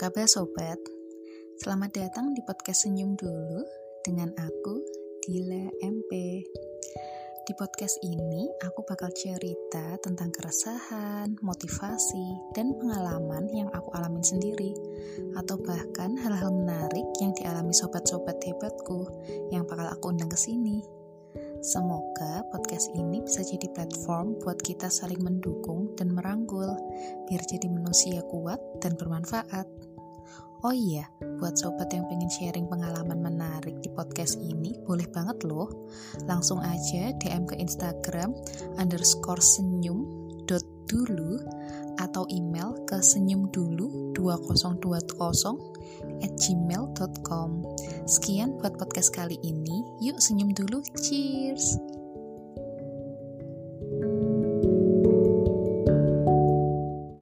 kabar sobat? Selamat datang di podcast Senyum Dulu dengan aku, Dila MP. Di podcast ini, aku bakal cerita tentang keresahan, motivasi, dan pengalaman yang aku alamin sendiri, atau bahkan hal-hal menarik yang dialami sobat-sobat hebatku yang bakal aku undang ke sini. Semoga podcast ini bisa jadi platform buat kita saling mendukung dan merangkul, biar jadi manusia kuat dan bermanfaat. Oh iya, buat sobat yang pengen sharing pengalaman menarik di podcast ini, boleh banget loh. Langsung aja DM ke Instagram underscore senyum dot dulu atau email ke senyumdulu 2020 at gmail.com Sekian buat podcast kali ini. Yuk senyum dulu. Cheers!